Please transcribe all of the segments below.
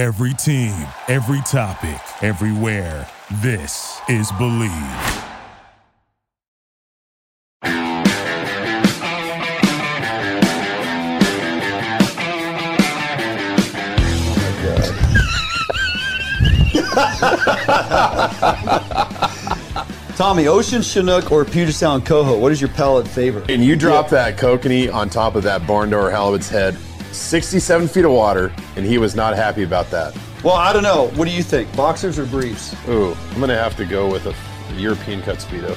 Every team, every topic, everywhere. This is Believe. Tommy, Ocean Chinook or Puget Sound Coho? What is your palate favorite? And you drop that kokanee on top of that barn door halibut's head, 67 feet of water, and he was not happy about that. Well, I don't know. What do you think? Boxers or briefs? Ooh, I'm gonna have to go with a European cut speedo.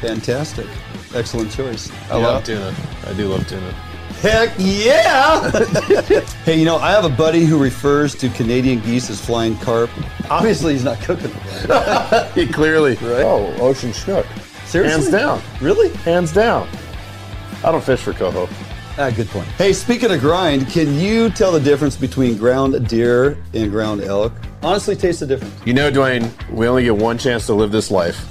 Fantastic. Excellent choice. I love tuna. I do love tuna. Heck yeah! hey, you know, I have a buddy who refers to Canadian geese as flying carp. Obviously, he's not cooking them. He clearly. Right. Oh, ocean chinook. Seriously? Hands down. Really? Hands down. I don't fish for coho. Ah, good point. Hey, speaking of grind, can you tell the difference between ground deer and ground elk? Honestly, taste the difference. You know, Duane, we only get one chance to live this life.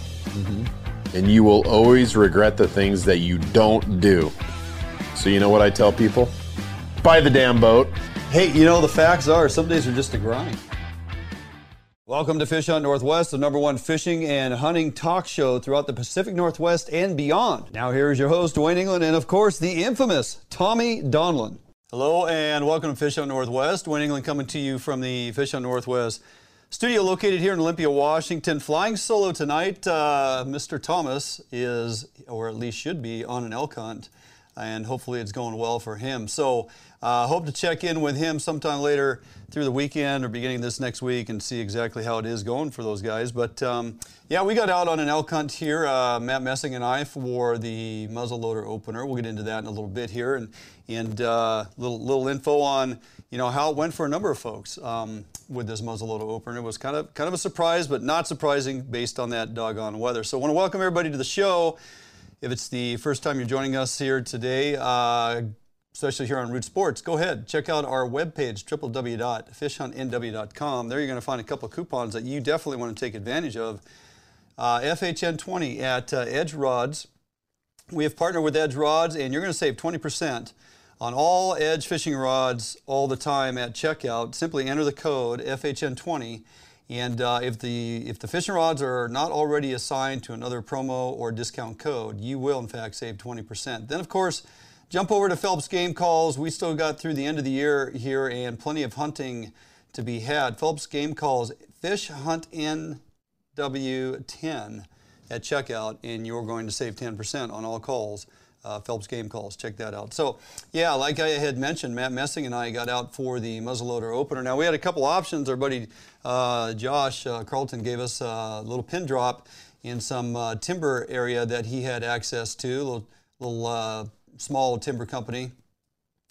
And you will always regret the things that you don't do. So, you know what I tell people? Buy the damn boat. Hey, you know, the facts are some days are just a grind. Welcome to Fish Hunt Northwest, the number one fishing and hunting talk show throughout the Pacific Northwest and beyond. Now, here is your host, Duane Inglin, and of course, the infamous Tommy Donlin. Hello, and welcome to Fish Hunt Northwest. Duane Inglin coming to you from the Fish Hunt Northwest studio located here in Olympia, Washington. Flying solo tonight, uh, Mr. Thomas is, or at least should be, on an elk hunt and hopefully it's going well for him. So, uh, hope to check in with him sometime later through the weekend or beginning this next week and see exactly how it is going for those guys. But um, yeah, we got out on an elk hunt here, uh, Matt Messing and I, for the muzzleloader opener. We'll get into that in a little bit here and and uh, little little info on you know how it went for a number of folks um, with this muzzleloader opener. It was kind of kind of a surprise, but not surprising based on that doggone weather. So, I want to welcome everybody to the show. If it's the first time you're joining us here today, uh, especially here on Root Sports, go ahead, check out our webpage, www.fishhuntnw.com. There you're going to find a couple of coupons that you definitely want to take advantage of. Uh, FHN20 at uh, Edge Rods. We have partnered with Edge Rods, and you're going to save 20% on all Edge fishing rods all the time at checkout. Simply enter the code FHN20. And uh, if the if the fishing rods are not already assigned to another promo or discount code, you will in fact save 20%. Then of course, jump over to Phelps Game Calls. We still got through the end of the year here and plenty of hunting to be had. Phelps Game Calls Fish Hunt NW10 at checkout, and you're going to save 10% on all calls. Uh, Phelps Game Calls. Check that out. So, yeah, like I had mentioned, Matt Messing and I got out for the muzzleloader opener. Now, we had a couple options. Our buddy uh, Josh uh, Carlton gave us a little pin drop in some uh, timber area that he had access to, little, little uh, small timber company.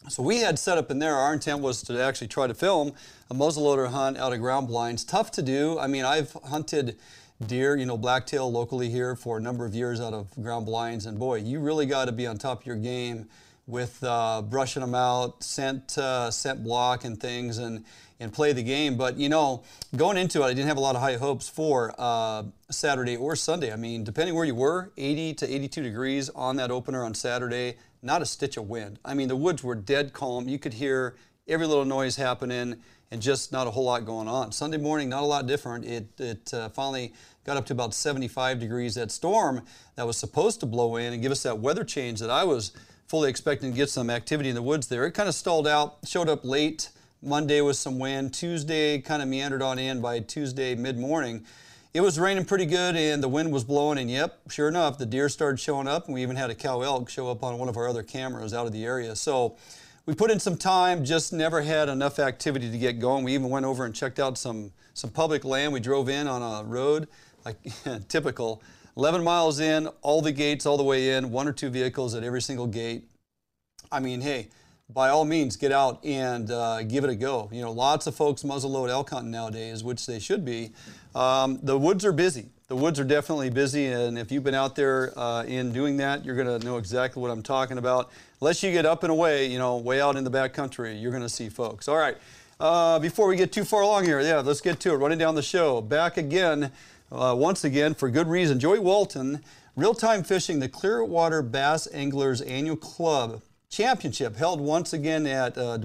So we had set up in there. Our intent was to actually try to film a muzzleloader hunt out of ground blinds. Tough to do. I mean, I've hunted deer, you know, blacktail locally here for a number of years out of ground blinds, and boy, you really got to be on top of your game with uh, brushing them out, scent, uh, scent block, and things, and and play the game. But you know, going into it, I didn't have a lot of high hopes for uh, Saturday or Sunday. I mean, depending where you were, 80 to 82 degrees on that opener on Saturday, not a stitch of wind. I mean, the woods were dead calm. You could hear every little noise happening and just not a whole lot going on. Sunday morning, not a lot different. It, it uh, finally got up to about 75 degrees. That storm that was supposed to blow in and give us that weather change that I was fully expecting to get some activity in the woods there, it kind of stalled out, showed up late. Monday was some wind. Tuesday kind of meandered on in by Tuesday mid morning. It was raining pretty good and the wind was blowing, and yep, sure enough, the deer started showing up, and we even had a cow elk show up on one of our other cameras out of the area. So we put in some time, just never had enough activity to get going. We even went over and checked out some, some public land. We drove in on a road, like typical, 11 miles in, all the gates all the way in, one or two vehicles at every single gate. I mean, hey, by all means, get out and uh, give it a go. You know, lots of folks muzzleload elk hunting nowadays, which they should be. Um, the woods are busy. The woods are definitely busy, and if you've been out there uh, in doing that, you're going to know exactly what I'm talking about. Unless you get up and away, you know, way out in the back country, you're going to see folks. All right. Uh, before we get too far along here, yeah, let's get to it. Running down the show. Back again, uh, once again, for good reason. Joey Walton, Reel Time Fishing, the Clearwater Bass Anglers Annual Club Championship held once again at uh,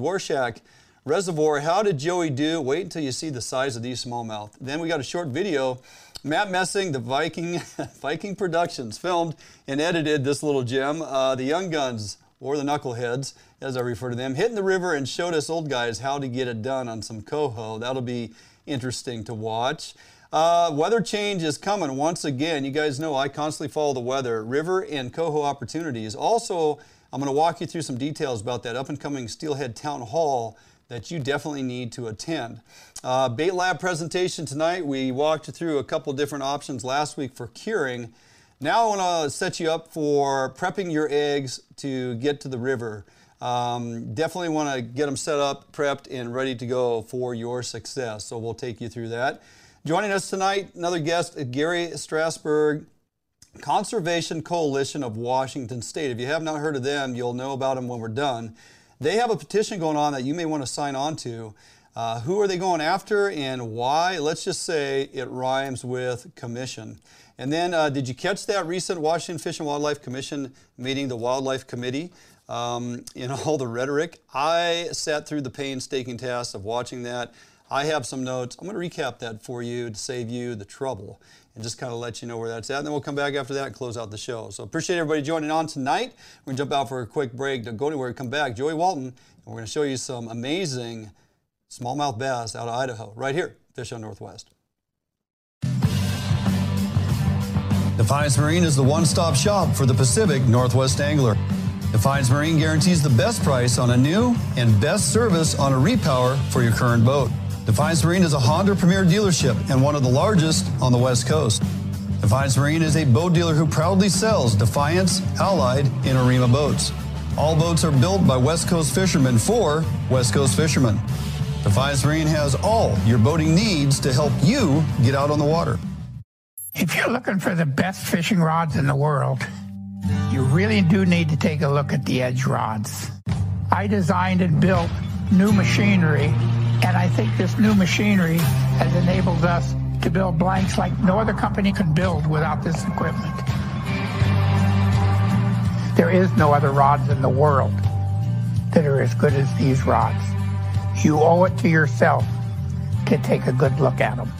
Reservoir. How did Joey do? Wait until you see the size of these smallmouth. Then we got a short video. Matt Messing, the Viking Viking Productions, filmed and edited this little gem. Uh, the Young Guns, or the Knuckleheads, as I refer to them, hitting the river and showed us old guys how to get it done on some coho. That'll be interesting to watch. Uh, weather change is coming once again. You guys know I constantly follow the weather. River and coho opportunities. Also, I'm going to walk you through some details about that up and coming Steelhead Town Hall that you definitely need to attend. Uh, Bait Lab presentation tonight. We walked through a couple different options last week for curing. Now I want to set you up for prepping your eggs to get to the river. Um, definitely want to get them set up, prepped, and ready to go for your success. So we'll take you through that. Joining us tonight, another guest, Gary Strassburg, Conservation Coalition of Washington State. If you have not heard of them, you'll know about them when we're done. They have a petition going on that you may want to sign on to. Uh, who are they going after and why? Let's just say it rhymes with commission. And then, uh, did you catch that recent Washington Fish and Wildlife Commission meeting, the Wildlife Committee? Um, in all the rhetoric, I sat through the painstaking task of watching that. I have some notes. I'm going to recap that for you to save you the trouble and just kind of let you know where that's at. And then we'll come back after that and close out the show. So appreciate everybody joining on tonight. We're going to jump out for a quick break. Don't go anywhere. Come back. Joey Walton. And we're going to show you some amazing smallmouth bass out of Idaho right here, Fish Hunt Northwest. Defiance Marine is the one-stop shop for the Pacific Northwest angler. Defiance Marine guarantees the best price on a new and best service on a repower for your current boat. Defiance Marine is a Honda Premier dealership and one of the largest on the West Coast. Defiance Marine is a boat dealer who proudly sells Defiance, Allied, and Arima boats. All boats are built by West Coast fishermen for West Coast fishermen. Defiance Marine has all your boating needs to help you get out on the water. If you're looking for the best fishing rods in the world, you really do need to take a look at the Edge rods. I designed and built new machinery and I think this new machinery has enabled us to build blanks like no other company could build without this equipment. There is no other rods in the world that are as good as these rods. You owe it to yourself to take a good look at them.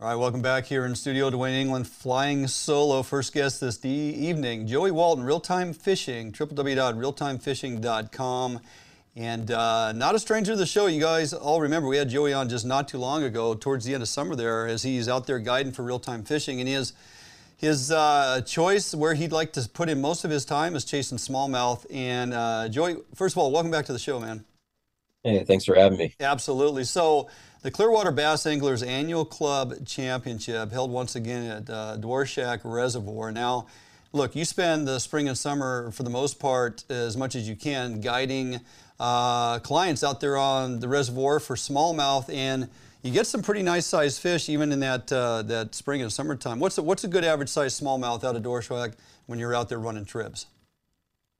All right, welcome back here in studio. Duane Inglin flying solo. First guest this evening, Joey Walton, Reel Time Fishing, www.reeltimefishing.com. And uh, not a stranger to the show. You guys all remember we had Joey on just not too long ago, towards the end of summer there, as he's out there guiding for Reel Time Fishing. And his, his uh, choice where he'd like to put in most of his time is chasing smallmouth. And uh, Joey, first of all, welcome back to the show, man. Hey, thanks for having me. Absolutely. So, the Clearwater Bass Anglers Annual Club Championship held once again at uh, Dworshak Reservoir. Now, look, you spend the spring and summer for the most part as much as you can guiding uh, clients out there on the reservoir for smallmouth, and you get some pretty nice sized fish even in that uh, that spring and summertime. What's a, what's a good average size smallmouth out of Dworshak when you're out there running trips?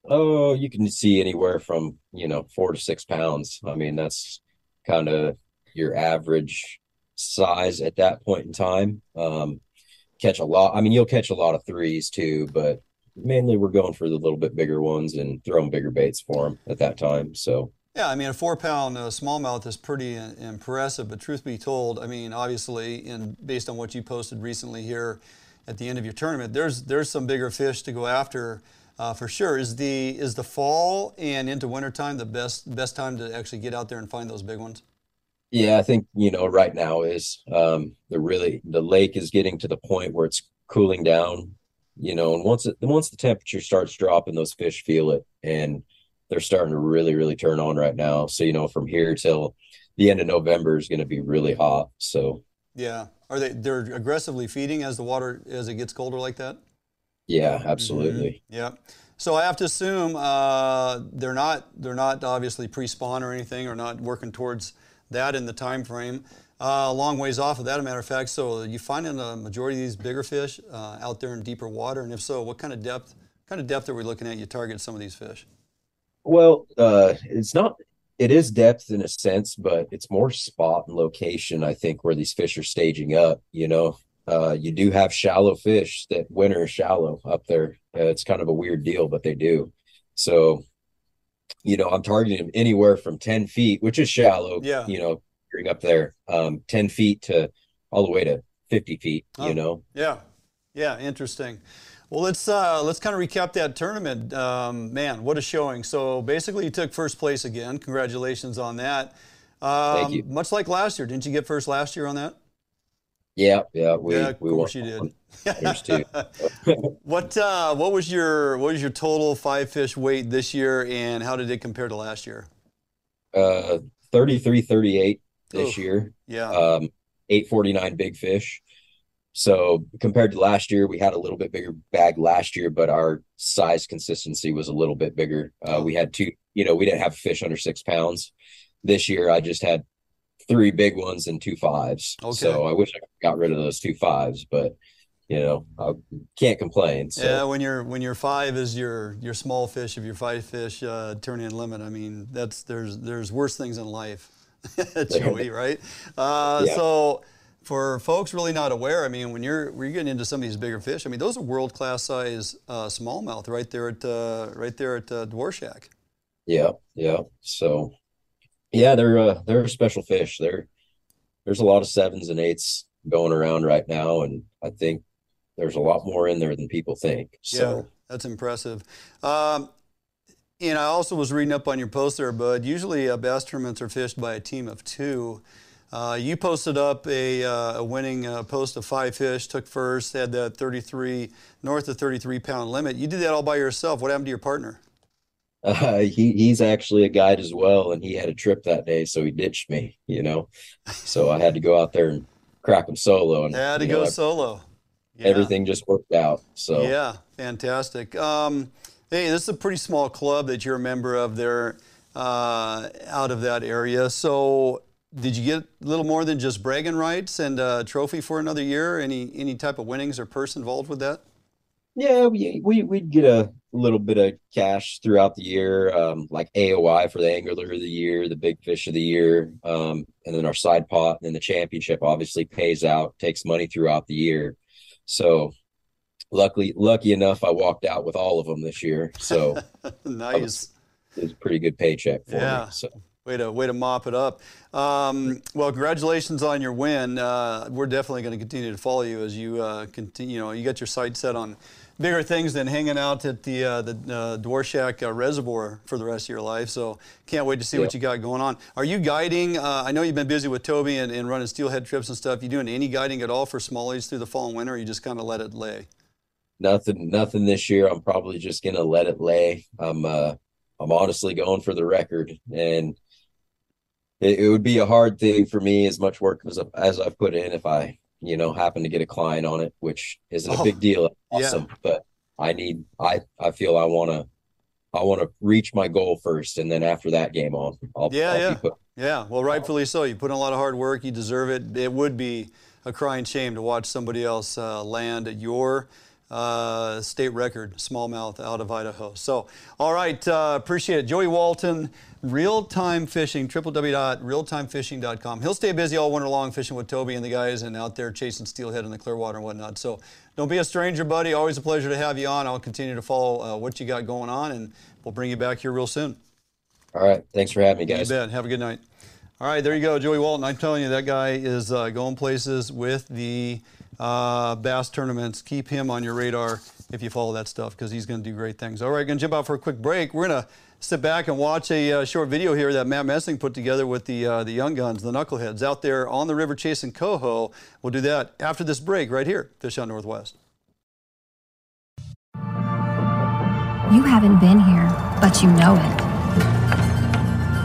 Oh, you can see anywhere from you know four to six pounds. I mean, that's kind of your average size at that point in time. Um, catch a lot. I mean, you'll catch a lot of threes too, but mainly we're going for the little bit bigger ones and throwing bigger baits for them at that time. So. Yeah, I mean, a four pound uh, smallmouth is pretty impressive, but truth be told, I mean, obviously, in, based on what you posted recently here at the end of your tournament, there's, there's some bigger fish to go after uh, for sure. Is the, is the fall and into wintertime the best, best time to actually get out there and find those big ones? Yeah, I think, you know, right now is um, the really, the lake is getting to the point where it's cooling down you know and once it once the temperature starts dropping those fish feel it and they're starting to really really turn on right now. So you know from here till the end of november is going to be really hot so. Yeah. Are they they're aggressively feeding as the water as it gets colder like that? Yeah absolutely. Mm-hmm. yeah so i have to assume uh, they're not they're not obviously pre-spawn or anything or not working towards that in the time frame uh, a long ways off of that, a matter of fact. So you finding the majority of these bigger fish uh, out there in deeper water, and if so, what kind of depth? Kind of depth are we looking at? You target some of these fish. Well, uh, it's not. It is depth in a sense, but it's more spot and location. I think where these fish are staging up. You know, uh, you do have shallow fish that winter shallow up there. Uh, it's kind of a weird deal, but they do. So you know, I'm targeting them anywhere from 10 feet, which is shallow, Yeah. you know, up there, um, 10 feet to all the way to 50 feet, Oh. you know. Yeah, yeah, interesting. Well, let's uh, let's kind of recap that tournament. Um, man, what a showing! So basically, you took first place again. Congratulations on that. Um, Thank you. Much like last year, didn't you get first last year on that? Yeah, yeah, we, yeah, of we course you did. What uh, what was your what was your total five fish weight this year, and how did it compare to last year? Uh, 33, 38 this Oof. year. Yeah, um, 849 big fish. So compared to last year, we had a little bit bigger bag last year, but our size consistency was a little bit bigger. Uh, we had two, you know, we didn't have fish under six pounds. This year, I just had three big ones and two fives. Okay. So I wish I got rid of those two fives, but you know, I can't complain. So yeah. When your when your five is your your small fish, if your five fish uh, turn in limit, I mean that's there's there's worse things in life, Joey, right? Uh, Yeah. So for folks really not aware, I mean, when you're when you're getting into some of these bigger fish, I mean, those are world class size uh, smallmouth right there at uh, right there at uh, Dworshak. Yeah, yeah. So, yeah, they're uh, they're a special fish. They're there's a lot of sevens and eights going around right now, and I think there's a lot more in there than people think. Yeah, that's impressive. Um, and I also was reading up on your post there, Bud. Usually, uh, bass tournaments are fished by a team of two. Uh, you posted up a, uh, a winning uh, post of five fish, took first, had that 33 north of 33 pound limit. You did that all by yourself. What happened to your partner? uh, he he's actually a guide as well, and he had a trip that day, so he ditched me. You know, so I had to go out there and crack him solo, and had to you go I- solo. Yeah. everything just worked out. So, Yeah, fantastic. Um, hey, this is a pretty small club that you're a member of there uh, out of that area. So, did you get a little more than just bragging rights and a trophy for another year? Any any type of winnings or purse involved with that? Yeah, we we we'd get a little bit of cash throughout the year, um, like AOI for the angler of the year, the big fish of the year, um, and then our side pot, and then the championship obviously pays out, takes money throughout the year. So, luckily, lucky enough, I walked out with all of them this year, so nice. it was a pretty good paycheck for Yeah. me. So, Way to way to mop it up. Um, well, congratulations on your win. Uh, we're definitely going to continue to follow you as you uh, continue. You know, you got your sights set on bigger things than hanging out at the uh, the uh, uh, Reservoir for the rest of your life. So can't wait to see what you got going on. Are you guiding? Uh, I know you've been busy with Toby and, and running steelhead trips and stuff. You doing any guiding at all for smallies through the fall and winter? Or you just kind of let it lay? Nothing, nothing this year. I'm probably just gonna let it lay. I'm, uh, I'm honestly going for the record, and it, it would be a hard thing for me, as much work as as I've put in, if I, you know, happen to get a client on it, which isn't a Oh, big deal. yeah. Awesome, but I need, I, I feel I want to, I want to reach my goal first, and then after that game on, I'll, Yeah, I'll yeah. put, Yeah, well, rightfully so. You put in a lot of hard work. You deserve it. It would be a crying shame to watch somebody else uh, land at your uh, state record, smallmouth out of Idaho. So, all right, uh, appreciate it. Joey Walton, Reel Time Fishing, www.reeltimefishing.com. He'll stay busy all winter long fishing with Toby and the guys and out there chasing steelhead in the Clearwater and whatnot. So, don't be a stranger, buddy. Always a pleasure to have you on. I'll continue to follow uh, what you got going on, and we'll bring you back here real soon. all right. Thanks for having me, guys. You bet. Have a good night. All right, there you go, Joey Walton. I'm telling you, that guy is uh, going places with the uh, bass tournaments. Keep him on your radar if you follow that stuff because he's going to do great things. All right, going to jump out for a quick break. We're going to sit back and watch a uh, short video here that Matt Messing put together with the uh, the young guns, the knuckleheads, out there on the river chasing coho. We'll do that after this break right here, Fish Hunt Northwest. You haven't been here, but you know it.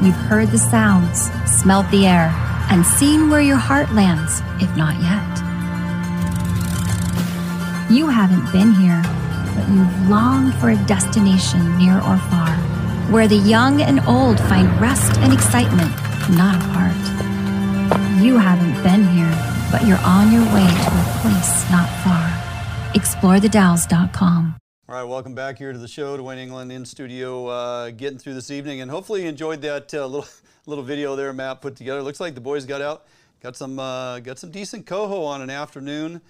You've heard the sounds, smelled the air, and seen where your heart lands, if not yet. You haven't been here, but you've longed for a destination near or far, where the young and old find rest and excitement, not apart. You haven't been here, but you're on your way to a place not far. ExploreTheDalles.com. All right, welcome back here to the show, Duane Inglin in studio, uh, getting through this evening, and hopefully you enjoyed that uh, little little video there Matt put together. Looks like the boys got out, got some uh, got some decent coho on an afternoon.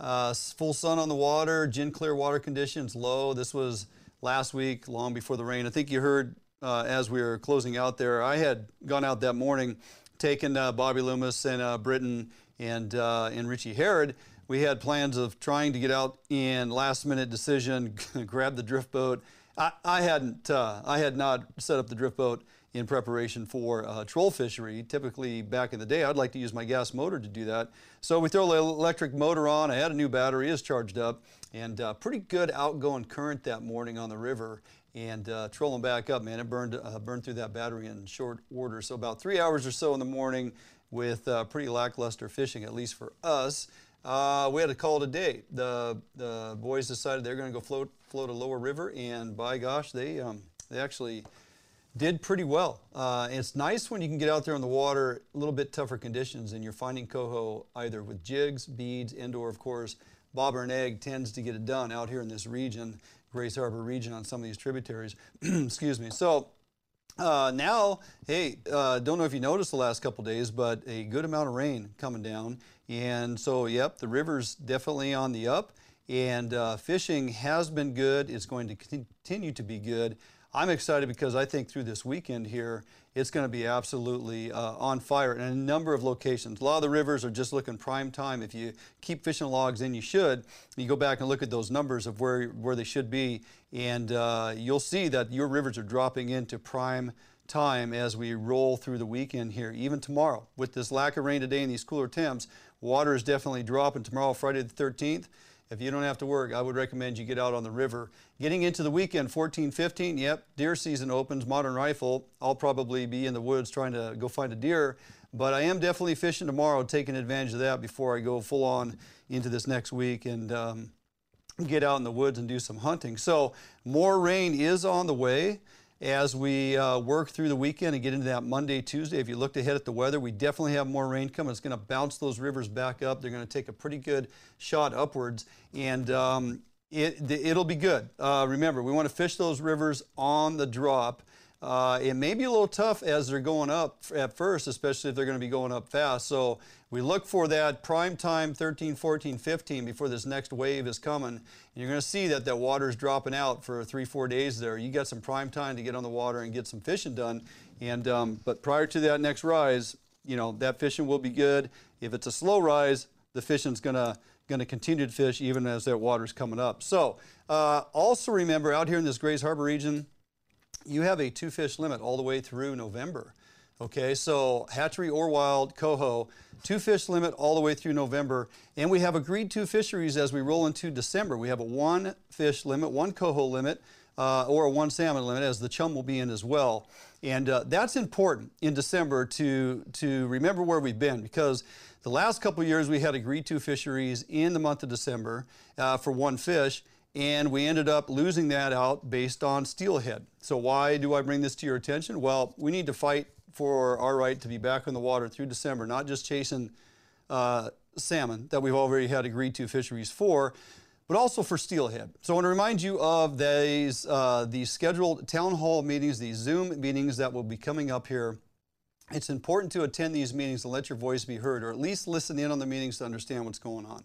Uh, full sun on the water, gin clear water conditions, low. This was last week, long before the rain. I think you heard uh, as we were closing out there. I had gone out that morning, taken uh, Bobby Loomis and uh, Britton and, uh, and Richie Herod. We had plans of trying to get out in last minute decision, grab the drift boat. I, I hadn't, uh, I had not set up the drift boat in preparation for uh, troll fishery. Typically, back in the day, I'd like to use my gas motor to do that. So we throw the electric motor on. I had a new battery, is charged up, and uh, pretty good outgoing current that morning on the river. And uh, trolling back up, man, it burned uh, burned through that battery in short order. So about three hours or so in the morning, with uh, pretty lackluster fishing, at least for us. Uh, we had to call it a day. The the boys decided they're going to go float float a lower river, and by gosh, they um, they actually did pretty well. Uh, it's nice when you can get out there on the water, a little bit tougher conditions, and you're finding coho either with jigs, beads, and/or of course, bobber and egg tends to get it done out here in this region, Grays Harbor region, on some of these tributaries. Excuse me. So. Uh, now, hey, uh, don't know if you noticed the last couple days, but a good amount of rain coming down, and so yep, the river's definitely on the up, and uh, fishing has been good. It's going to continue to be good. I'm excited because I think through this weekend here, it's going to be absolutely uh, on fire in a number of locations. A lot of the rivers are just looking prime time. If you keep fishing logs in, you should. You go back and look at those numbers of where, where they should be, and uh, you'll see that your rivers are dropping into prime time as we roll through the weekend here, even tomorrow. With this lack of rain today and these cooler temps, water is definitely dropping tomorrow, Friday the 13th. If you don't have to work, I would recommend you get out on the river. Getting into the weekend, 14, 15, yep, deer season opens, modern rifle. I'll probably be in the woods trying to go find a deer, but I am definitely fishing tomorrow, taking advantage of that before I go full on into this next week and um, get out in the woods and do some hunting. So, more rain is on the way as we uh, work through the weekend and get into that Monday, Tuesday. If you looked ahead at the weather, we definitely have more rain coming. It's going to bounce those rivers back up. They're going to take a pretty good shot upwards, and um, it, it'll be good. Uh, remember, we want to fish those rivers on the drop. Uh, it may be a little tough as they're going up at first, especially if they're going to be going up fast. So we look for that prime time 13, 14, 15 before this next wave is coming. And you're going to see that that water is dropping out for three, four days there. You got some prime time to get on the water and get some fishing done. And um, but prior to that next rise, you know that fishing will be good. If it's a slow rise, the fishing's going to going to continue to fish even as that water's coming up. So uh, also remember out here in this Grays Harbor region, you have a two fish limit all the way through November. Okay, so hatchery or wild, coho, two fish limit all the way through November. And we have agreed to fisheries as we roll into December. We have a one fish limit, one coho limit, uh, or a one salmon limit, as the chum will be in as well. And uh, that's important in December to, to remember where we've been because the last couple years we had agreed to fisheries in the month of December uh, for one fish and we ended up losing that out based on steelhead. So why do I bring this to your attention? Well, we need to fight for our right to be back in the water through December, not just chasing uh, salmon that we've already had agreed to fisheries for, but also for steelhead. So I want to remind you of these, uh, these scheduled town hall meetings, these Zoom meetings that will be coming up here. It's important to attend these meetings and let your voice be heard, or at least listen in on the meetings to understand what's going on.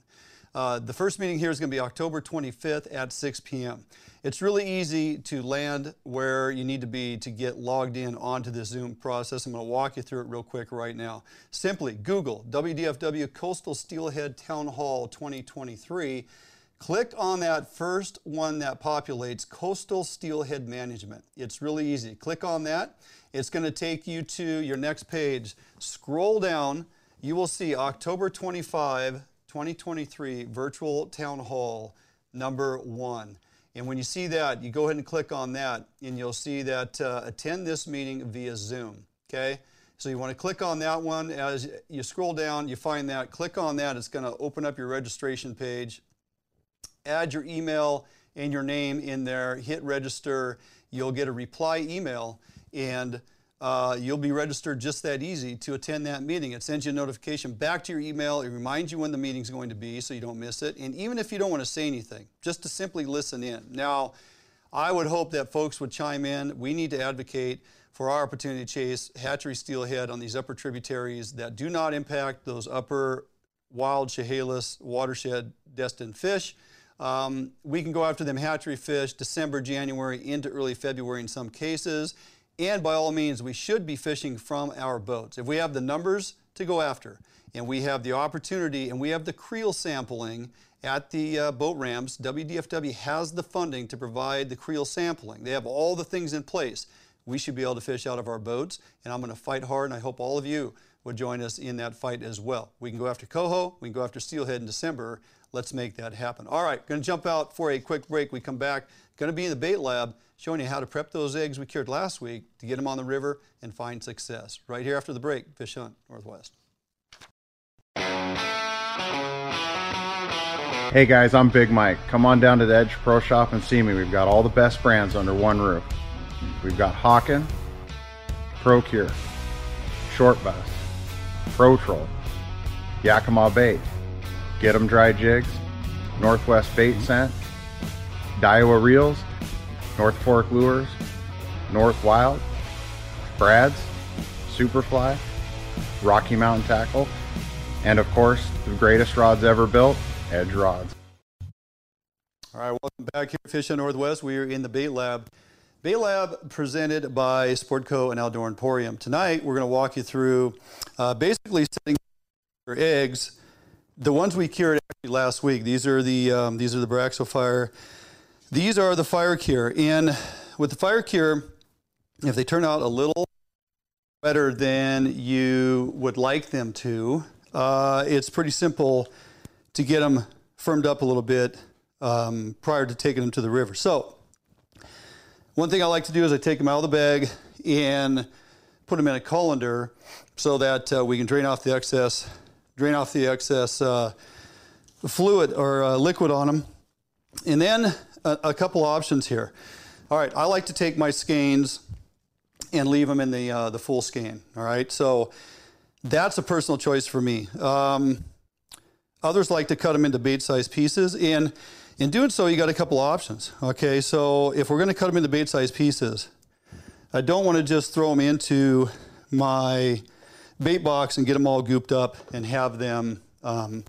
Uh, the first meeting here is going to be October 25th at 6 p.m. It's really easy to land where you need to be to get logged in onto this Zoom process. I'm going to walk you through it real quick right now. Simply Google WDFW Coastal Steelhead Town Hall 2023. Click on that first one that populates Coastal Steelhead Management. It's really easy. Click on that. It's going to take you to your next page. Scroll down. You will see October 25, 2023 Virtual Town Hall number one. And when you see that, you go ahead and click on that, and you'll see that uh, attend this meeting via Zoom. Okay? So you want to click on that one. As you scroll down, you find that. Click on that. It's going to open up your registration page. Add your email and your name in there. Hit register. You'll get a reply email, and uh, you'll be registered just that easy to attend that meeting. It sends you a notification back to your email. It reminds you when the meeting's going to be so you don't miss it. And even if you don't want to say anything, just to simply listen in. Now, I would hope that folks would chime in. We need to advocate for our opportunity to chase hatchery steelhead on these upper tributaries that do not impact those upper wild Chehalis watershed destined fish. Um, we can go after them hatchery fish December, January, into early February in some cases And by all means, we should be fishing from our boats. If we have the numbers to go after, and we have the opportunity, and we have the creel sampling at the uh, boat ramps, WDFW has the funding to provide the creel sampling. They have all the things in place. We should be able to fish out of our boats, and I'm going to fight hard, and I hope all of you would join us in that fight as well. We can go after coho, we can go after steelhead in December. Let's make that happen. All right, going to jump out for a quick break. We come back, going to be in the bait lab showing you how to prep those eggs we cured last week to get them on the river and find success. Right here after the break, Fish Hunt Northwest. Hey guys, I'm Big Mike. Come on down to the Edge Pro Shop and see me. We've got all the best brands under one roof. We've got Hawken, ProCure, Short Bus, Pro Troll, Yakima Bait, Get 'em Dry Jigs, Northwest Bait Scent, Daiwa Reels, North Fork Lures, North Wild, Brad's, Superfly, Rocky Mountain Tackle, and of course, the greatest rods ever built, Edge Rods. All right, welcome back here at Fish Northwest. We are in the Bait Lab. Bait Lab presented by Sportco and Outdoor Emporium. Tonight, we're going to walk you through uh, basically setting your eggs. The ones we cured actually last week. These are the um, these are the BorX O Fire. These are the Fire Cure, and with the Fire Cure, if they turn out a little better than you would like them to, uh, it's pretty simple to get them firmed up a little bit um, prior to taking them to the river. So, one thing I like to do is I take them out of the bag and put them in a colander so that uh, we can drain off the excess, drain off the excess uh, fluid or uh, liquid on them. And then a, a, couple options here. All right, I like to take my skeins and leave them in the uh, the full skein. All right, so that's a personal choice for me. Um, others like to cut them into bait-sized pieces, and in doing so, you got a couple options. Okay, so if we're going to cut them into bait-sized pieces, I don't want to just throw them into my bait box and get them all gooped up and have them um,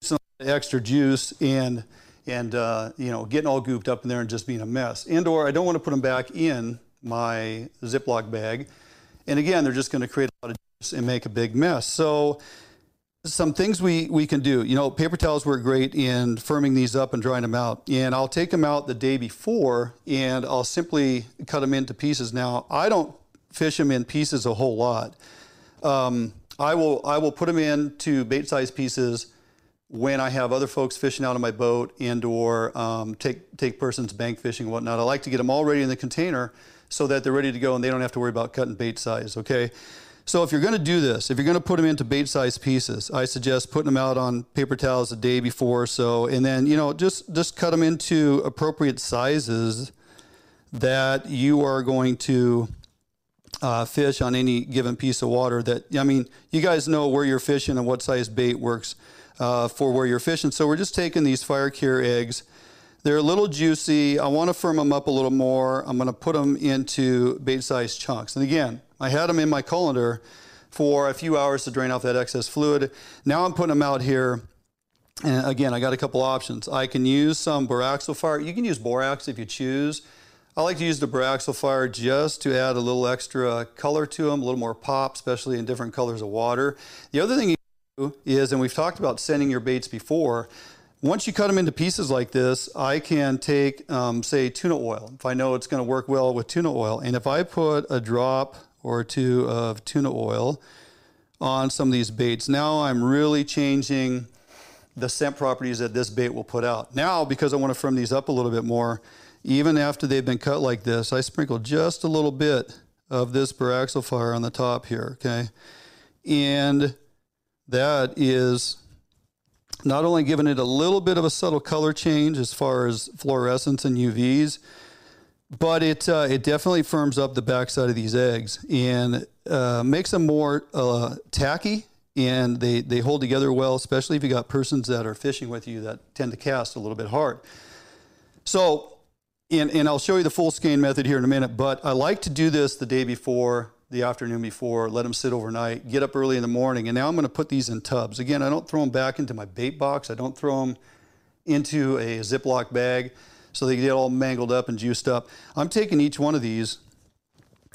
some extra juice and and uh, you know getting all gooped up in there and just being a mess. And or I don't want to put them back in my Ziploc bag. And again, they're just going to create a lot of juice and make a big mess. So some things we, we can do. You know, paper towels work great in firming these up and drying them out. And I'll take them out the day before and I'll simply cut them into pieces. Now, I don't fish them in pieces a whole lot. Um, I will I will put them into bait size pieces when I have other folks fishing out of my boat and or um, take take persons bank fishing and whatnot. I like to get them all ready in the container so that they're ready to go and they don't have to worry about cutting bait size. Okay. So if you're going to do this, if you're going to put them into bait size pieces, I suggest putting them out on paper towels a day before or so, and then you know just just cut them into appropriate sizes that you are going to uh, fish on any given piece of water. That I mean, you guys know where you're fishing and what size bait works uh, for where you're fishing. So we're just taking these fire cure eggs. They're a little juicy. I want to firm them up a little more. I'm going to put them into bait-sized chunks. And again, I had them in my colander for a few hours to drain off that excess fluid. Now I'm putting them out here. And again, I got a couple options. I can use some BorX O Fire. You can use borax if you choose. I like to use the BorX O Fire just to add a little extra color to them, a little more pop, especially in different colors of water. The other thing you do is, and we've talked about sending your baits before, once you cut them into pieces like this, I can take, um, say, tuna oil, if I know it's going to work well with tuna oil. And if I put a drop or two of tuna oil on some of these baits. Now I'm really changing the scent properties that this bait will put out. Now, because I want to firm these up a little bit more, even after they've been cut like this, I sprinkle just a little bit of this BorX O on the top here, okay? And that is not only giving it a little bit of a subtle color change as far as fluorescence and UVs, but it uh, it definitely firms up the backside of these eggs and uh, makes them more uh, tacky and they, they hold together well, especially if you got persons that are fishing with you that tend to cast a little bit hard. So, and, and I'll show you the full skein method here in a minute, but I like to do this the day before, the afternoon before, let them sit overnight, get up early in the morning, and now I'm to put these in tubs. Again, I don't throw them back into my bait box. I don't throw them into a Ziploc bag so they get all mangled up and juiced up. I'm taking each one of these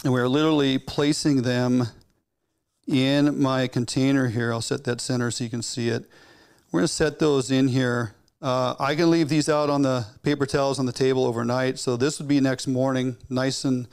and we're literally placing them in my container here. I'll set that center so you can see it. We're to set those in here. Uh, I can leave these out on the paper towels on the table overnight. So this would be next morning, nice and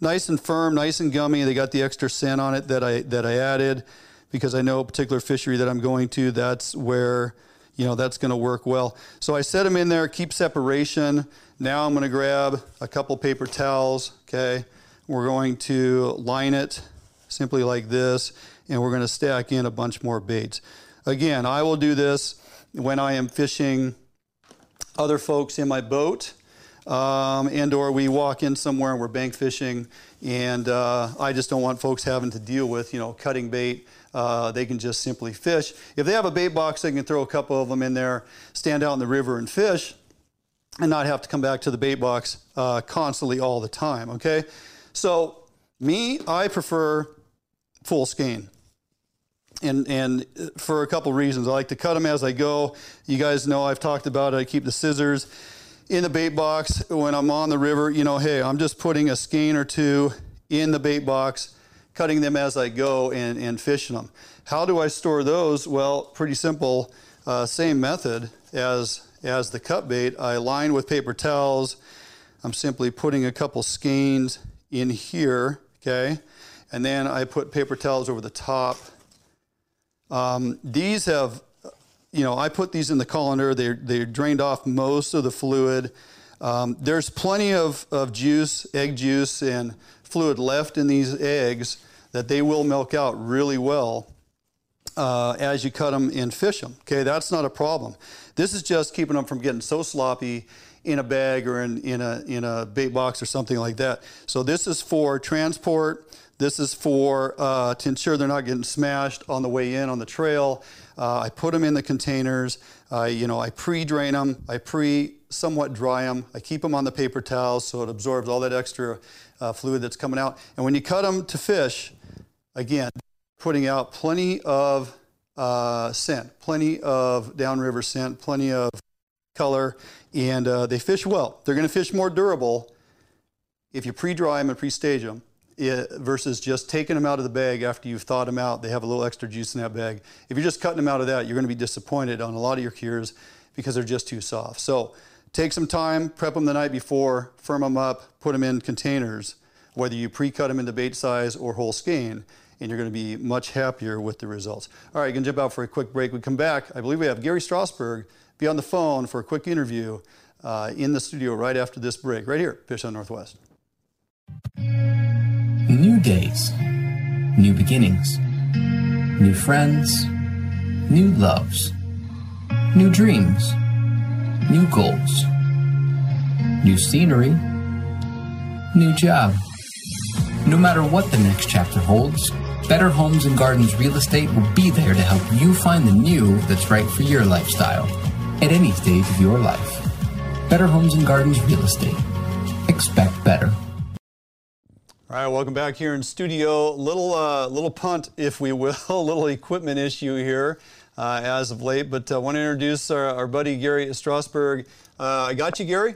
nice and firm, nice and gummy. They got the extra scent on it that I that I added because I know a particular fishery that I'm going to. That's where you know that's going to work well. So I set them in there, keep separation. Now I'm going to grab a couple paper towels. Okay, we're going to line it simply like this, and we're going to stack in a bunch more baits. Again, I will do this when I am fishing other folks in my boat. Um, and or we walk in somewhere and we're bank fishing and uh, i just don't want folks having to deal with you know cutting bait. Uh, they can just simply fish. If they have a bait box they can throw a couple of them in there stand out in the river and fish and not have to come back to the bait box uh, constantly all the time okay? So me i prefer full skein and and for a couple reasons. I like to cut them as I go. You guys know I've talked about it. I keep the scissors in the bait box when I'm on the river. You know, hey, I'm just putting a skein or two in the bait box, cutting them as I go, and and fishing them. How do I store those? Well, pretty simple. Uh, same method as as the cut bait. I line with paper towels. I'm simply putting a couple skeins in here, okay, and then I put paper towels over the top um, these have, you know, I put these in the colander. They're, they're drained off most of the fluid. Um, there's plenty of, of juice, egg juice, and fluid left in these eggs that they will milk out really well uh, as you cut them and fish them. Okay, that's not a problem. This is just keeping them from getting so sloppy in a bag or in, in, a, in a bait box or something like that. So this is for transport. This is for uh, to ensure they're not getting smashed on the way in on the trail. Uh, I put them in the containers. I, you know, I pre-drain them. I pre somewhat dry them. I keep them on the paper towels so it absorbs all that extra uh, fluid that's coming out. And when you cut them to fish, again, putting out plenty of uh, scent, plenty of downriver scent, plenty of color, and uh, they fish well. They're going to fish more durable if you pre-dry them and pre-stage them versus just taking them out of the bag after you've thawed them out. They have a little extra juice in that bag. If you're just cutting them out of that, you're going to be disappointed on a lot of your cures because they're just too soft. So take some time, prep them the night before, firm them up, put them in containers, whether you pre-cut them into bait size or whole skein, and you're going to be much happier with the results. All right, you can jump out for a quick break. We come back. I believe we have Gary Strassburg be on the phone for a quick interview uh, in the studio right after this break, right here, Fish Hunt Northwest. New days, new beginnings, new friends, new loves, new dreams, new goals, new scenery, new job. No matter what the next chapter holds, Better Homes and Gardens Real Estate will be there to help you find the new that's right for your lifestyle at any stage of your life. Better Homes and Gardens Real Estate. Expect better. All right, welcome back here in studio. Little uh, little punt, if we will, a little equipment issue here uh, as of late. But I uh, want to introduce our, our buddy Gary Strassburg. Uh, I got you, Gary.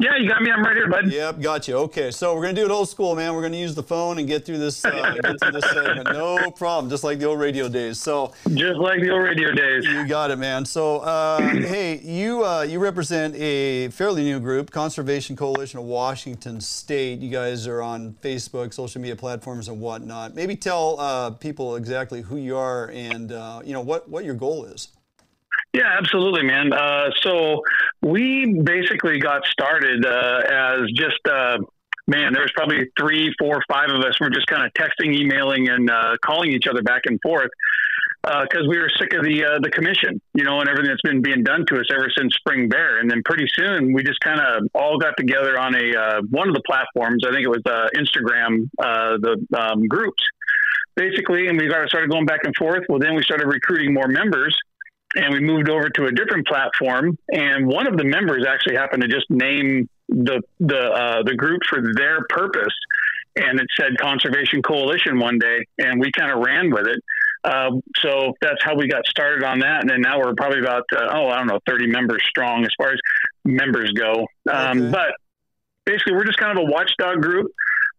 Yeah, you got me. I'm right here, bud. Yep, got you. Okay, so we're gonna do it old school, man. We're gonna use the phone and get through this, uh, get through this segment. No problem, just like the old radio days. So just like the old radio days. You got it, man. So uh, hey, you uh, you represent a fairly new group, Conservation Coalition of Washington State. You guys are on Facebook, social media platforms, and whatnot. Maybe tell uh, people exactly who you are and uh, you know what what your goal is. Yeah, absolutely, man. Uh, so we basically got started uh, as just uh, man. There was probably three, four, five of us. We're just kind of texting, emailing, and uh, calling each other back and forth because uh, we were sick of the uh, the commission, you know, and everything that's been being done to us ever since Spring Bear. And then pretty soon, we just kind of all got together on a one of the platforms. I think it was Instagram, the um, groups, basically, and we started going back and forth. Well, then we started recruiting more members and we moved over to a different platform. And one of the members actually happened to just name the the uh, the group for their purpose, and it said Conservation Coalition one day, and we kind of ran with it. Uh, so that's how we got started on that, and then now we're probably about uh, oh I don't know thirty members strong as far as members go. Um, okay. But basically, we're just kind of a watchdog group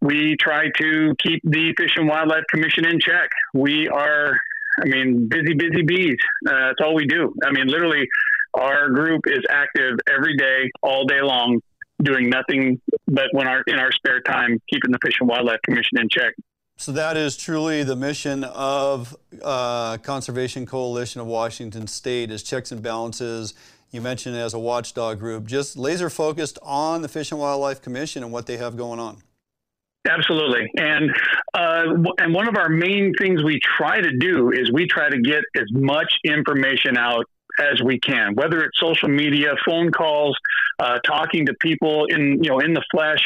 we try to keep the Fish and Wildlife Commission in check. We are, I mean, busy, busy bees. Uh, that's all we do. I mean, literally, our group is active every day, all day long, doing nothing but when our in our spare time, keeping the Fish and Wildlife Commission in check. So that is truly the mission of uh, Conservation Coalition of Washington State is checks and balances. You mentioned as a watchdog group, just laser focused on the Fish and Wildlife Commission and what they have going on. Absolutely, and uh, and one of our main things we try to do is we try to get as much information out as we can, whether it's social media, phone calls, uh, talking to people in you know in the flesh,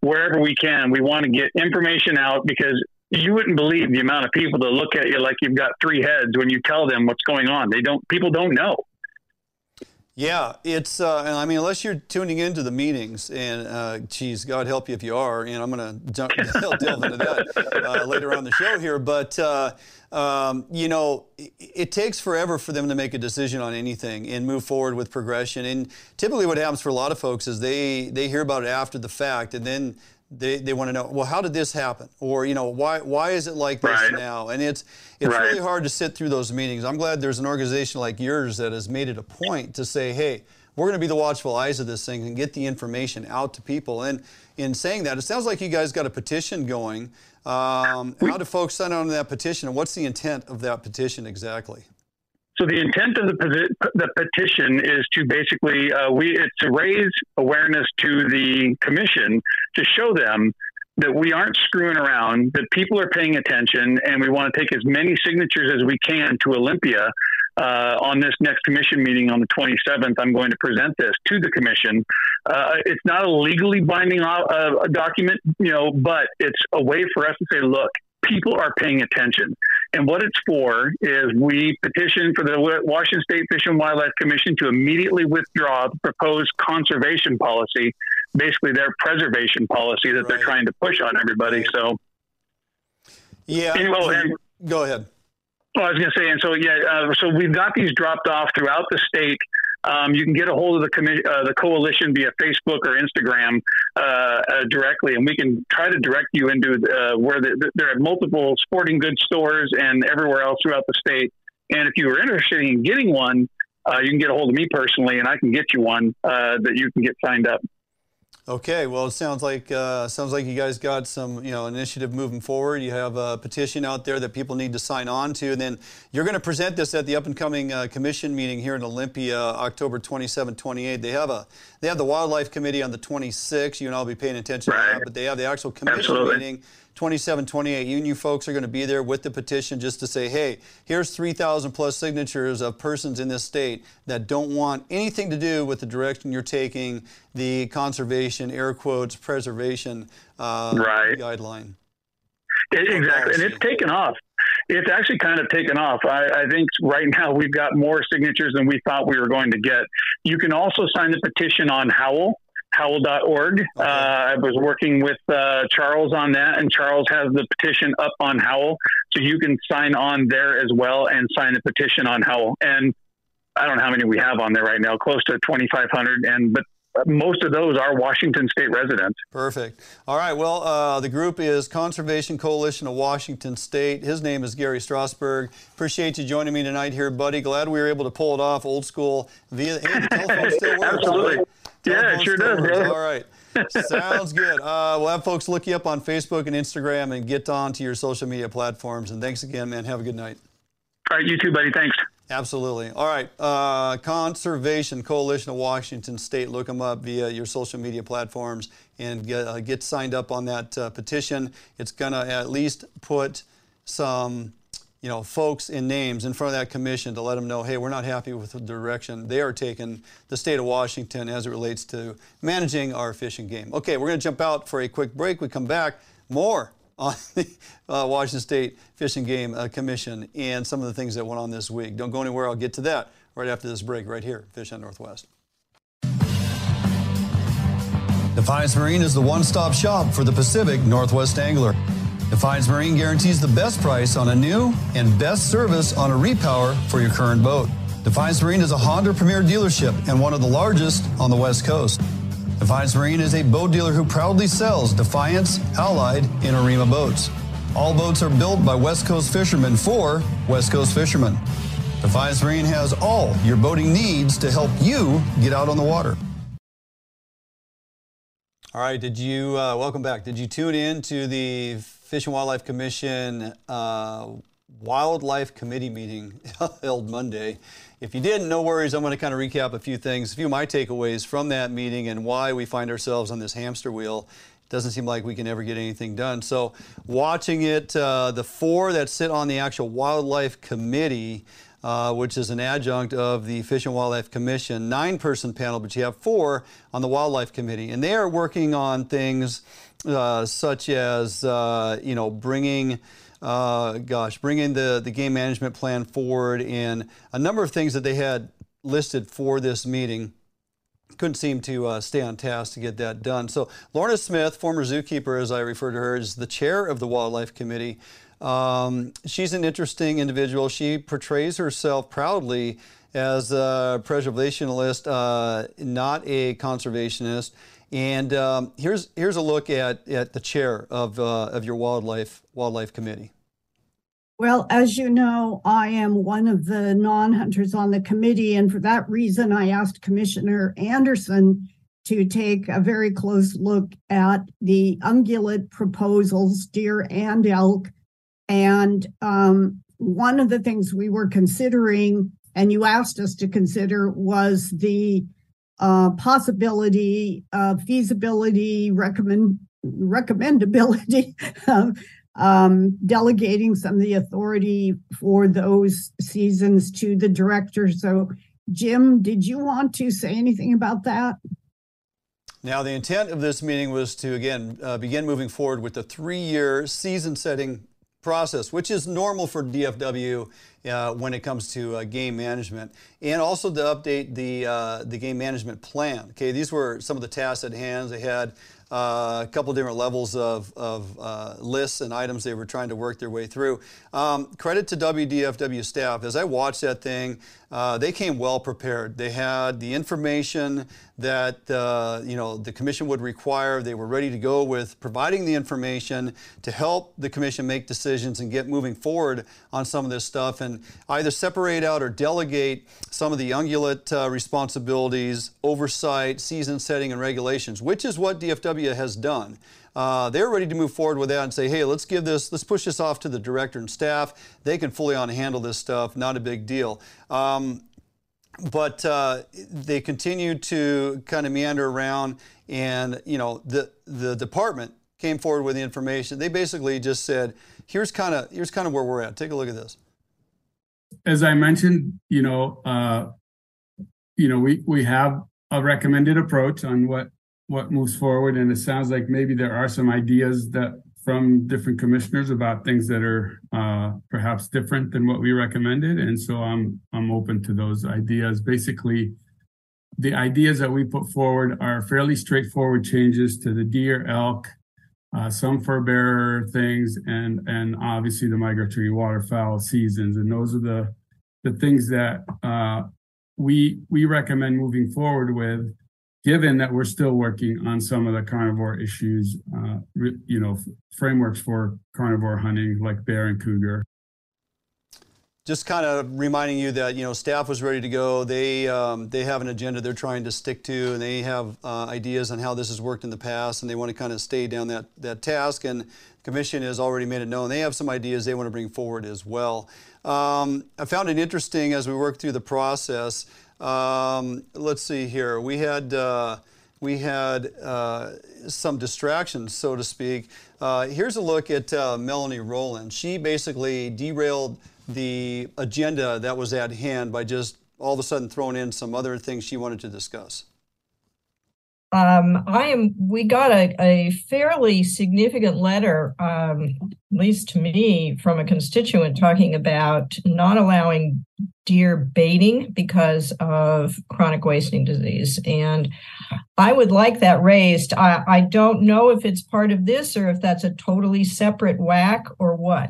wherever we can. We want to get information out because you wouldn't believe the amount of people that look at you like you've got three heads when you tell them what's going on. They don't. People don't know. Yeah, it's, uh, and I mean, unless you're tuning into the meetings, and uh, geez, God help you if you are, and I'm going to delve into that uh, later on the show here, but, uh, um, you know, it, it, takes forever for them to make a decision on anything and move forward with progression. And typically what happens for a lot of folks is they, they hear about it after the fact, and then they, they want to know well how did this happen? Or you know why why is it like this right. now? And it's it's right. really hard to sit through those meetings. I'm glad there's an organization like yours that has made it a point to say hey we're going to be the watchful eyes of this thing and get the information out to people. And in saying that it sounds like you guys got a petition going. Um, how do folks sign on to that petition and what's the intent of that petition exactly so the intent of the, the petition is to basically uh, we it's to raise awareness to the commission to show them that we aren't screwing around, that people are paying attention, and we want to take as many signatures as we can to Olympia. Uh, on this next commission meeting on the 27th, I'm going to present this to the commission. Uh, it's not a legally binding uh, document, you know, but it's a way for us to say, look, people are paying attention. And what it's for is we petition for the Washington State Fish and Wildlife Commission to immediately withdraw the proposed conservation policy, basically their preservation policy that right. they're trying to push on everybody. So, yeah. Anyway, and, go ahead. Well, I was going to say, and so yeah, uh, so we've got these dropped off throughout the state. Um, you can get a hold of the commi- uh, the coalition via Facebook or Instagram uh, uh, directly, and we can try to direct you into uh, where the, there are multiple sporting goods stores and everywhere else throughout the state. And if you are interested in getting one, uh, you can get a hold of me personally, and I can get you one uh, that you can get signed up. Okay, well, it sounds like uh, sounds like you guys got some you know initiative moving forward. You have a petition out there that people need to sign on to, and then you're going to present this at the up and coming uh, commission meeting here in Olympia, October 27, 28. They have a they have the wildlife committee on the 26th. You and I'll be paying attention right. to that, but they have the actual commission Absolutely. meeting 27, 28. You and you folks are going to be there with the petition just to say, hey, here's 3,000 plus signatures of persons in this state that don't want anything to do with the direction you're taking the conservation, air quotes, preservation uh, right. guideline. It, exactly. And it's taken off. It's actually kind of taken off. I, I, think right now we've got more signatures than we thought we were going to get. You can also sign the petition on Howl Okay. Uh, I was working with uh, Charles on that, and Charles has the petition up on Howl. So you can sign on there as well and sign the petition on Howl. And I don't know how many we have on there right now, close to 2,500. And but most of those are Washington State residents. Perfect. All right. Well, uh, the group is Conservation Coalition of Washington State. His name is Gary Strassburg. Appreciate you joining me tonight here, buddy. Glad we were able to pull it off old school via telephone still works. Absolutely. Right? Yeah, it sure does. All right. Sounds good. Uh, we'll have folks look you up on Facebook and Instagram and get on to your social media platforms. And thanks again, man. Have a good night. All right, you too, buddy. Thanks. Absolutely. All right. Uh, Conservation Coalition of Washington State. Look them up via your social media platforms and get, uh, get signed up on that uh, petition. It's going to at least put some you know, folks in names in front of that commission to let them know, hey, we're not happy with the direction they are taking the state of Washington as it relates to managing our fishing game. Okay, we're going to jump out for a quick break. We come back more on the uh, Washington State Fish and Game uh, Commission and some of the things that went on this week. Don't go anywhere. I'll get to that right after this break right here, Fish Hunt Northwest. Defiance Marine is the one-stop shop for the Pacific Northwest angler. Defiance Marine guarantees the best price on a new and best service on a repower for your current boat. Defiance Marine is a Honda Premier dealership and one of the largest on the West Coast. Defiance Marine is a boat dealer who proudly sells Defiance, Allied, and Arima boats. All boats are built by West Coast fishermen for West Coast fishermen. Defiance Marine has all your boating needs to help you get out on the water. All right, did you, uh, welcome back. Did you tune in to the Fish and Wildlife Commission uh, Wildlife Committee meeting held Monday? If you didn't, no worries. I'm going to kind of recap a few things, a few of my takeaways from that meeting and why we find ourselves on this hamster wheel. It doesn't seem like we can ever get anything done. So, watching it, uh, the four that sit on the actual Wildlife Committee, uh, which is an adjunct of the Fish and Wildlife Commission, nine person panel, but you have four on the Wildlife Committee. And they are working on things uh, such as, uh, you know, bringing uh, gosh, bringing the, the game management plan forward and a number of things that they had listed for this meeting. Couldn't seem to uh, stay on task to get that done. So, Lorna Smith, former zookeeper, as I refer to her, is the chair of the Wildlife Committee. Um, she's an interesting individual. She portrays herself proudly as a preservationist, uh, not a conservationist. And um, here's here's a look at, at the chair of, uh, of your wildlife wildlife committee. Well, as you know, I am one of the non-hunters on the committee, and for that reason, I asked Commissioner Anderson to take a very close look at the ungulate proposals, deer and elk. And um, one of the things we were considering, and you asked us to consider, was the uh, possibility, uh, feasibility, recommend recommendability of um, delegating some of the authority for those seasons to the director. So, Jim, did you want to say anything about that? Now, the intent of this meeting was to again uh, begin moving forward with the three-year season setting process, which is normal for DFW uh, when it comes to uh, game management, and also to update the uh, the game management plan. Okay, these were some of the tasks at hand. They had uh, a couple different levels of, of uh, lists and items they were trying to work their way through. Um, credit to WDFW staff. As I watched that thing, uh, they came well prepared. They had the information that uh, you know the commission would require. They were ready to go with providing the information to help the commission make decisions and get moving forward on some of this stuff, and either separate out or delegate some of the ungulate uh, responsibilities, oversight, season setting, and regulations, which is what DFW has done. Uh, they're ready to move forward with that and say, hey, let's give this, let's push this off to the director and staff. They can fully on handle this stuff, not a big deal. Um, but uh, they continue to kind of meander around, and you know the the department came forward with the information. They basically just said, "Here's kind of here's kind of where we're at. Take a look at this." As I mentioned, you know, uh, you know, we we have a recommended approach on what what moves forward. And it sounds like maybe there are some ideas that from different commissioners about things that are uh, perhaps different than what we recommended. And so I'm I'm open to those ideas. Basically, the ideas that we put forward are fairly straightforward changes to the deer, elk, uh, some fur bearer things, and and obviously the migratory waterfowl seasons. And those are the the things that uh, we we recommend moving forward with given that we're still working on some of the carnivore issues, uh, you know, frameworks for carnivore hunting like bear and cougar. Just kind of reminding you that you know staff was ready to go. They um, they have an agenda they're trying to stick to, and they have uh, ideas on how this has worked in the past, and they want to kind of stay down that that task. And commission has already made it known they have some ideas they want to bring forward as well. Um, I found it interesting as we worked through the process. Um, let's see here. We had uh, we had uh, some distractions, so to speak. Uh, here's a look at uh, Melanie Rowland. She basically derailed the agenda that was at hand by just all of a sudden throwing in some other things she wanted to discuss. Um, I am. We got a, a fairly significant letter, um, at least to me, from a constituent talking about not allowing deer baiting because of chronic wasting disease, and I would like that raised. I, I don't know if it's part of this or if that's a totally separate WAC or what.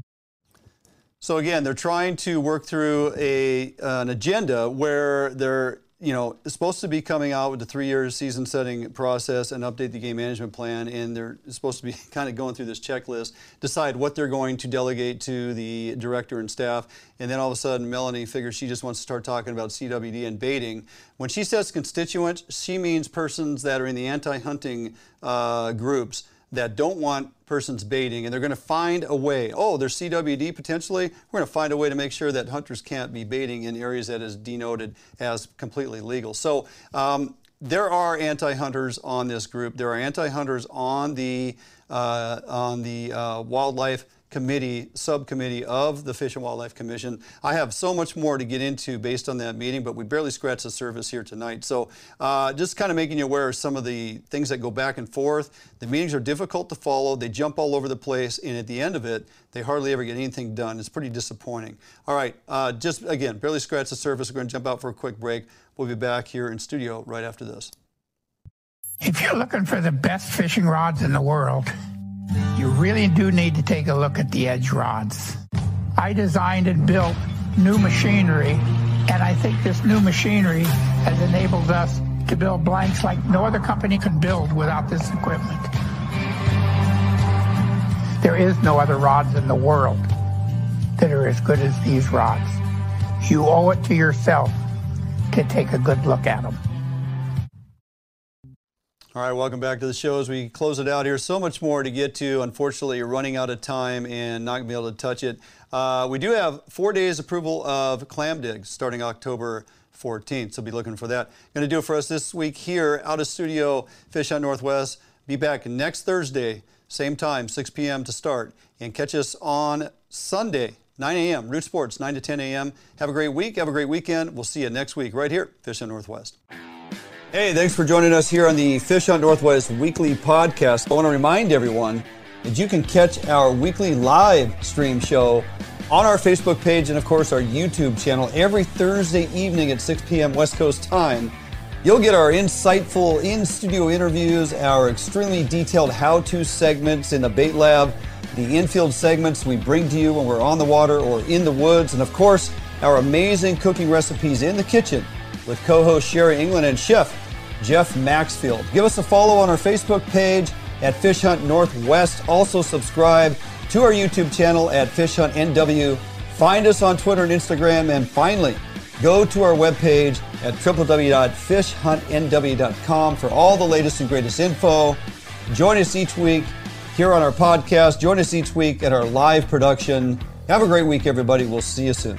So again, they're trying to work through a an agenda where they're you know, supposed to be coming out with the three-year season-setting process and update the game management plan, and they're supposed to be kind of going through this checklist, decide what they're going to delegate to the director and staff, and then all of a sudden Melanie figures she just wants to start talking about CWD and baiting. When she says constituents, she means persons that are in the anti-hunting uh, groups that don't want persons baiting and they're going to find a way. Oh, there's CWD potentially. We're going to find a way to make sure that hunters can't be baiting in areas that is denoted as completely legal. So um, there are anti-hunters on this group. There are anti-hunters on the uh, on the uh, wildlife committee, subcommittee of the Fish and Wildlife Commission. I have so much more to get into based on that meeting, but we barely scratched the surface here tonight. So uh, just kind of making you aware of some of the things that go back and forth. The meetings are difficult to follow. They jump all over the place, and at the end of it, they hardly ever get anything done. It's pretty disappointing. All right, uh, just again, barely scratched the surface. We're going to jump out for a quick break. We'll be back here in studio right after this. If you're looking for the best fishing rods in the world, you really do need to take a look at the edge rods. I designed and built new machinery, and I think this new machinery has enabled us to build blanks like no other company can build without this equipment. There is no other rods in the world that are as good as these rods. You owe it to yourself to take a good look at them. All right, welcome back to the show as we close it out here. So much more to get to. Unfortunately, you're running out of time and not going to be able to touch it. Uh, we do have four days approval of clam digs starting October 14th, so be looking for that. Going to do it for us this week here out of studio, Fish Hunt Northwest. Be back next Thursday, same time, 6 p.m. to start, and catch us on Sunday, 9 a.m. Root Sports, 9 to 10 a.m. Have a great week. Have a great weekend. We'll see you next week right here, Fish Hunt Northwest. Hey, thanks for joining us here on the Fish Hunt Northwest weekly podcast. I want to remind everyone that you can catch our weekly live stream show on our Facebook page and, of course, our YouTube channel every Thursday evening at 6 p.m. West Coast time. You'll get our insightful in studio interviews, our extremely detailed how to segments in the bait lab, the infield segments we bring to you when we're on the water or in the woods, and, of course, our amazing cooking recipes in the kitchen with co host Sherry Inglin and Chef Jeff Maxfield. Give us a follow on our Facebook page at Fish Hunt Northwest. Also, subscribe to our YouTube channel at Fish Hunt NW. Find us on Twitter and Instagram. And finally, go to our webpage at www.fishhuntnw.com for all the latest and greatest info. Join us each week here on our podcast. Join us each week at our live production. Have a great week, everybody. We'll see you soon.